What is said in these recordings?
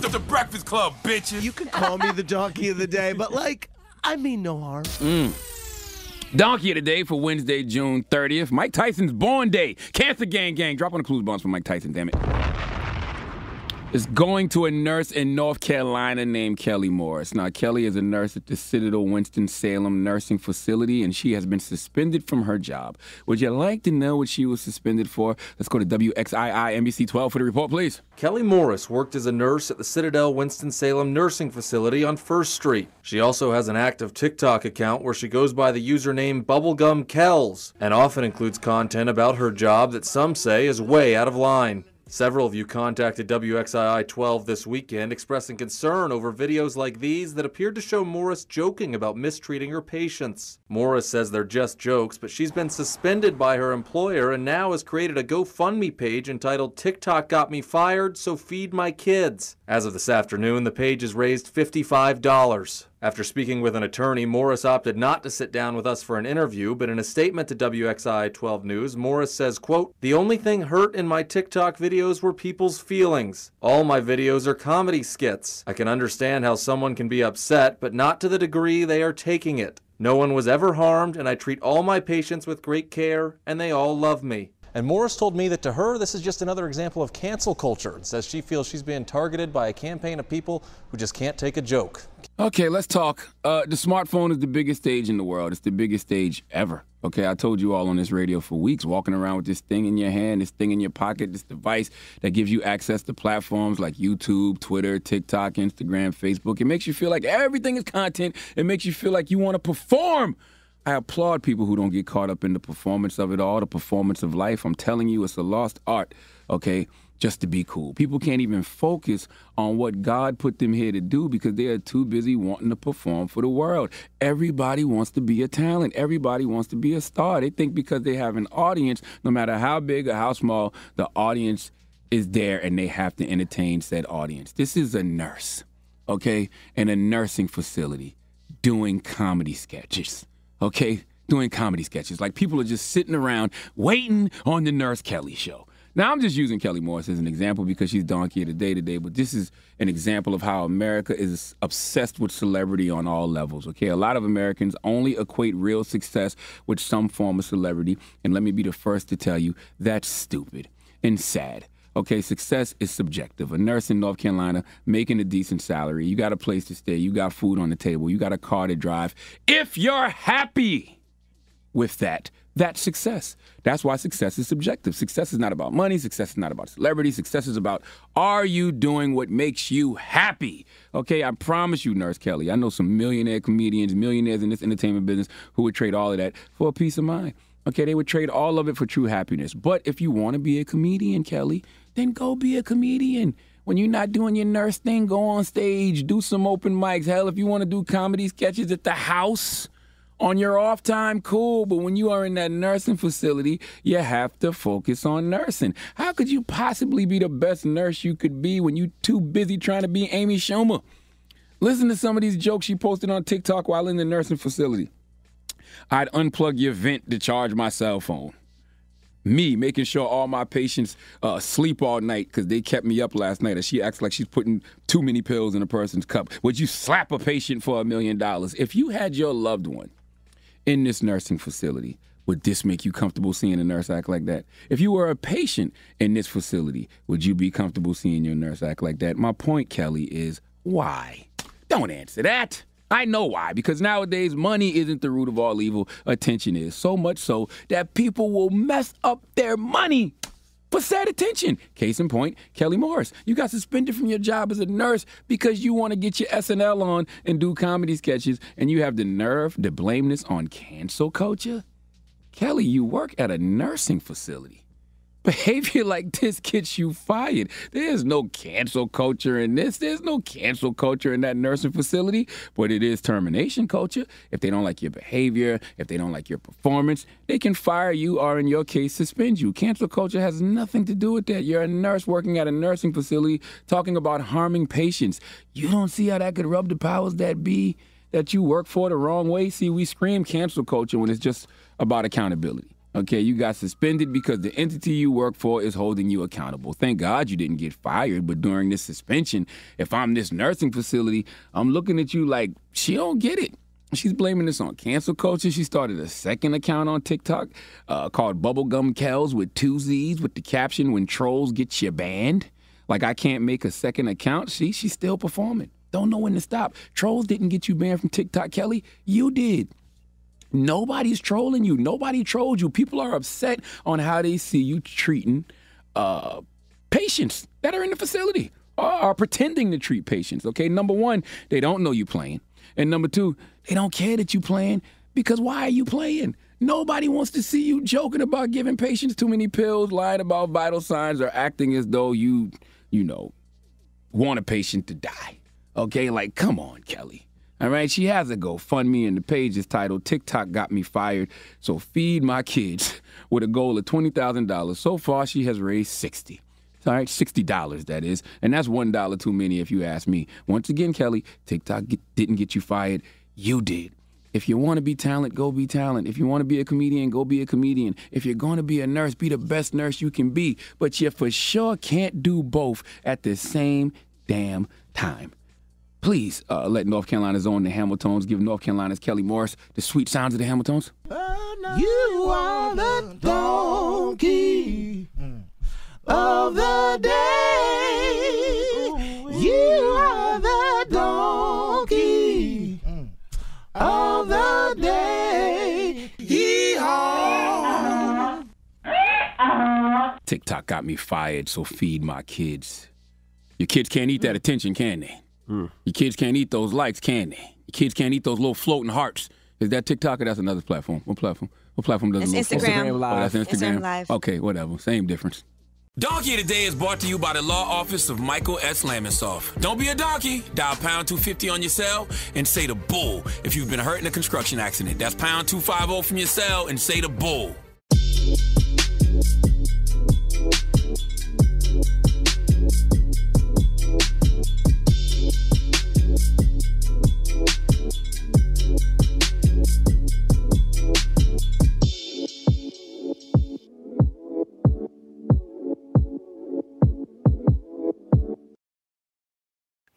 The, the Breakfast Club, bitches. You can call me the donkey of the day, but like, I mean no harm. Mm. Donkey of the day for Wednesday, June 30th. Mike Tyson's born day. Cancer Gang Gang. Drop on the clues bombs for Mike Tyson, damn it is going to a nurse in North Carolina named Kelly Morris. Now, Kelly is a nurse at the Citadel Winston-Salem Nursing Facility, and she has been suspended from her job. Would you like to know what she was suspended for? Let's go to WXII NBC 12 for the report, please. Kelly Morris worked as a nurse at the Citadel Winston-Salem Nursing Facility on First Street. She also has an active TikTok account where she goes by the username Bubblegum Kells and often includes content about her job that some say is way out of line. Several of you contacted WXII 12 this weekend expressing concern over videos like these that appeared to show Morris joking about mistreating her patients. Morris says they're just jokes, but she's been suspended by her employer and now has created a GoFundMe page entitled TikTok Got Me Fired, so feed my kids. As of this afternoon, the page has raised $55. After speaking with an attorney, Morris opted not to sit down with us for an interview, but in a statement to WXII 12 News, Morris says, quote, The only thing hurt in my TikTok videos were people's feelings. All my videos are comedy skits. I can understand how someone can be upset, but not to the degree they are taking it. No one was ever harmed, and I treat all my patients with great care, and they all love me. And Morris told me that to her, this is just another example of cancel culture and says she feels she's being targeted by a campaign of people who just can't take a joke. Okay, let's talk. Uh, the smartphone is the biggest stage in the world. It's the biggest stage ever. Okay, I told you all on this radio for weeks, walking around with this thing in your hand, this thing in your pocket, this device that gives you access to platforms like YouTube, Twitter, TikTok, Instagram, Facebook. It makes you feel like everything is content. It makes you feel like you want to perform I applaud people who don't get caught up in the performance of it all, the performance of life. I'm telling you, it's a lost art, okay, just to be cool. People can't even focus on what God put them here to do because they are too busy wanting to perform for the world. Everybody wants to be a talent, everybody wants to be a star. They think because they have an audience, no matter how big or how small, the audience is there and they have to entertain said audience. This is a nurse, okay, in a nursing facility doing comedy sketches okay, doing comedy sketches. Like people are just sitting around waiting on the Nurse Kelly show. Now, I'm just using Kelly Morris as an example because she's donkey of the day today, but this is an example of how America is obsessed with celebrity on all levels, okay? A lot of Americans only equate real success with some form of celebrity, and let me be the first to tell you that's stupid and sad. Okay, success is subjective. A nurse in North Carolina making a decent salary, you got a place to stay, you got food on the table, you got a car to drive. If you're happy with that, that's success. That's why success is subjective. Success is not about money. Success is not about celebrity. Success is about are you doing what makes you happy? Okay, I promise you, Nurse Kelly, I know some millionaire comedians, millionaires in this entertainment business who would trade all of that for a peace of mind. Okay, they would trade all of it for true happiness. But if you want to be a comedian, Kelly, then go be a comedian. When you're not doing your nurse thing, go on stage, do some open mics. Hell, if you want to do comedy sketches at the house, on your off time, cool, but when you are in that nursing facility, you have to focus on nursing. How could you possibly be the best nurse you could be when you're too busy trying to be Amy Schumer? Listen to some of these jokes she posted on TikTok while in the nursing facility. I'd unplug your vent to charge my cell phone. Me making sure all my patients uh, sleep all night because they kept me up last night. And she acts like she's putting too many pills in a person's cup. Would you slap a patient for a million dollars? If you had your loved one in this nursing facility, would this make you comfortable seeing a nurse act like that? If you were a patient in this facility, would you be comfortable seeing your nurse act like that? My point, Kelly, is why? Don't answer that. I know why, because nowadays money isn't the root of all evil, attention is. So much so that people will mess up their money for sad attention. Case in point, Kelly Morris. You got suspended from your job as a nurse because you want to get your SNL on and do comedy sketches, and you have the nerve to blame this on cancel culture? Kelly, you work at a nursing facility. Behavior like this gets you fired. There's no cancel culture in this. There's no cancel culture in that nursing facility, but it is termination culture. If they don't like your behavior, if they don't like your performance, they can fire you or, in your case, suspend you. Cancel culture has nothing to do with that. You're a nurse working at a nursing facility talking about harming patients. You don't see how that could rub the powers that be that you work for the wrong way? See, we scream cancel culture when it's just about accountability. Okay, you got suspended because the entity you work for is holding you accountable. Thank God you didn't get fired, but during this suspension, if I'm this nursing facility, I'm looking at you like she don't get it. She's blaming this on cancel culture. She started a second account on TikTok uh, called Bubblegum Kells with two Z's with the caption "When trolls get you banned." Like I can't make a second account. See, she's still performing. Don't know when to stop. Trolls didn't get you banned from TikTok, Kelly. You did. Nobody's trolling you. Nobody trolled you. People are upset on how they see you treating uh, patients that are in the facility or are pretending to treat patients. Okay, number one, they don't know you playing, and number two, they don't care that you playing because why are you playing? Nobody wants to see you joking about giving patients too many pills, lying about vital signs, or acting as though you, you know, want a patient to die. Okay, like come on, Kelly. All right, she has a GoFundMe, and the page is titled TikTok Got Me Fired. So feed my kids with a goal of $20,000. So far, she has raised 60 all right, $60 that is. And that's $1 too many if you ask me. Once again, Kelly, TikTok get, didn't get you fired. You did. If you want to be talent, go be talent. If you want to be a comedian, go be a comedian. If you're going to be a nurse, be the best nurse you can be. But you for sure can't do both at the same damn time please uh, let North Carolina's own the Hamiltones give North Carolina's Kelly Morris the sweet sounds of the Hamiltones. You are the donkey of the day. You are the donkey of the day. Yeehaw. TikTok got me fired, so feed my kids. Your kids can't eat that attention, can they? Mm. Your kids can't eat those likes, can they? Your kids can't eat those little floating hearts. Is that TikTok or that's another platform? What platform? What platform does it's it Instagram. Instagram Live. Oh, that's Instagram. Instagram Live. Okay, whatever. Same difference. Donkey Today is brought to you by the law office of Michael S. Lamonsoff. Don't be a donkey. Dial pound 250 on your cell and say the bull if you've been hurt in a construction accident. That's pound 250 from your cell and say the bull.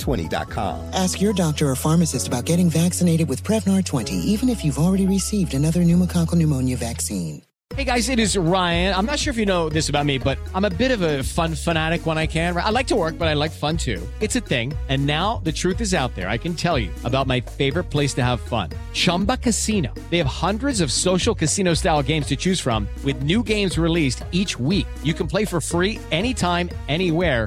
Prevnar20.com. Ask your doctor or pharmacist about getting vaccinated with Prevnar 20, even if you've already received another pneumococcal pneumonia vaccine. Hey guys, it is Ryan. I'm not sure if you know this about me, but I'm a bit of a fun fanatic when I can. I like to work, but I like fun too. It's a thing. And now the truth is out there. I can tell you about my favorite place to have fun Chumba Casino. They have hundreds of social casino style games to choose from, with new games released each week. You can play for free anytime, anywhere.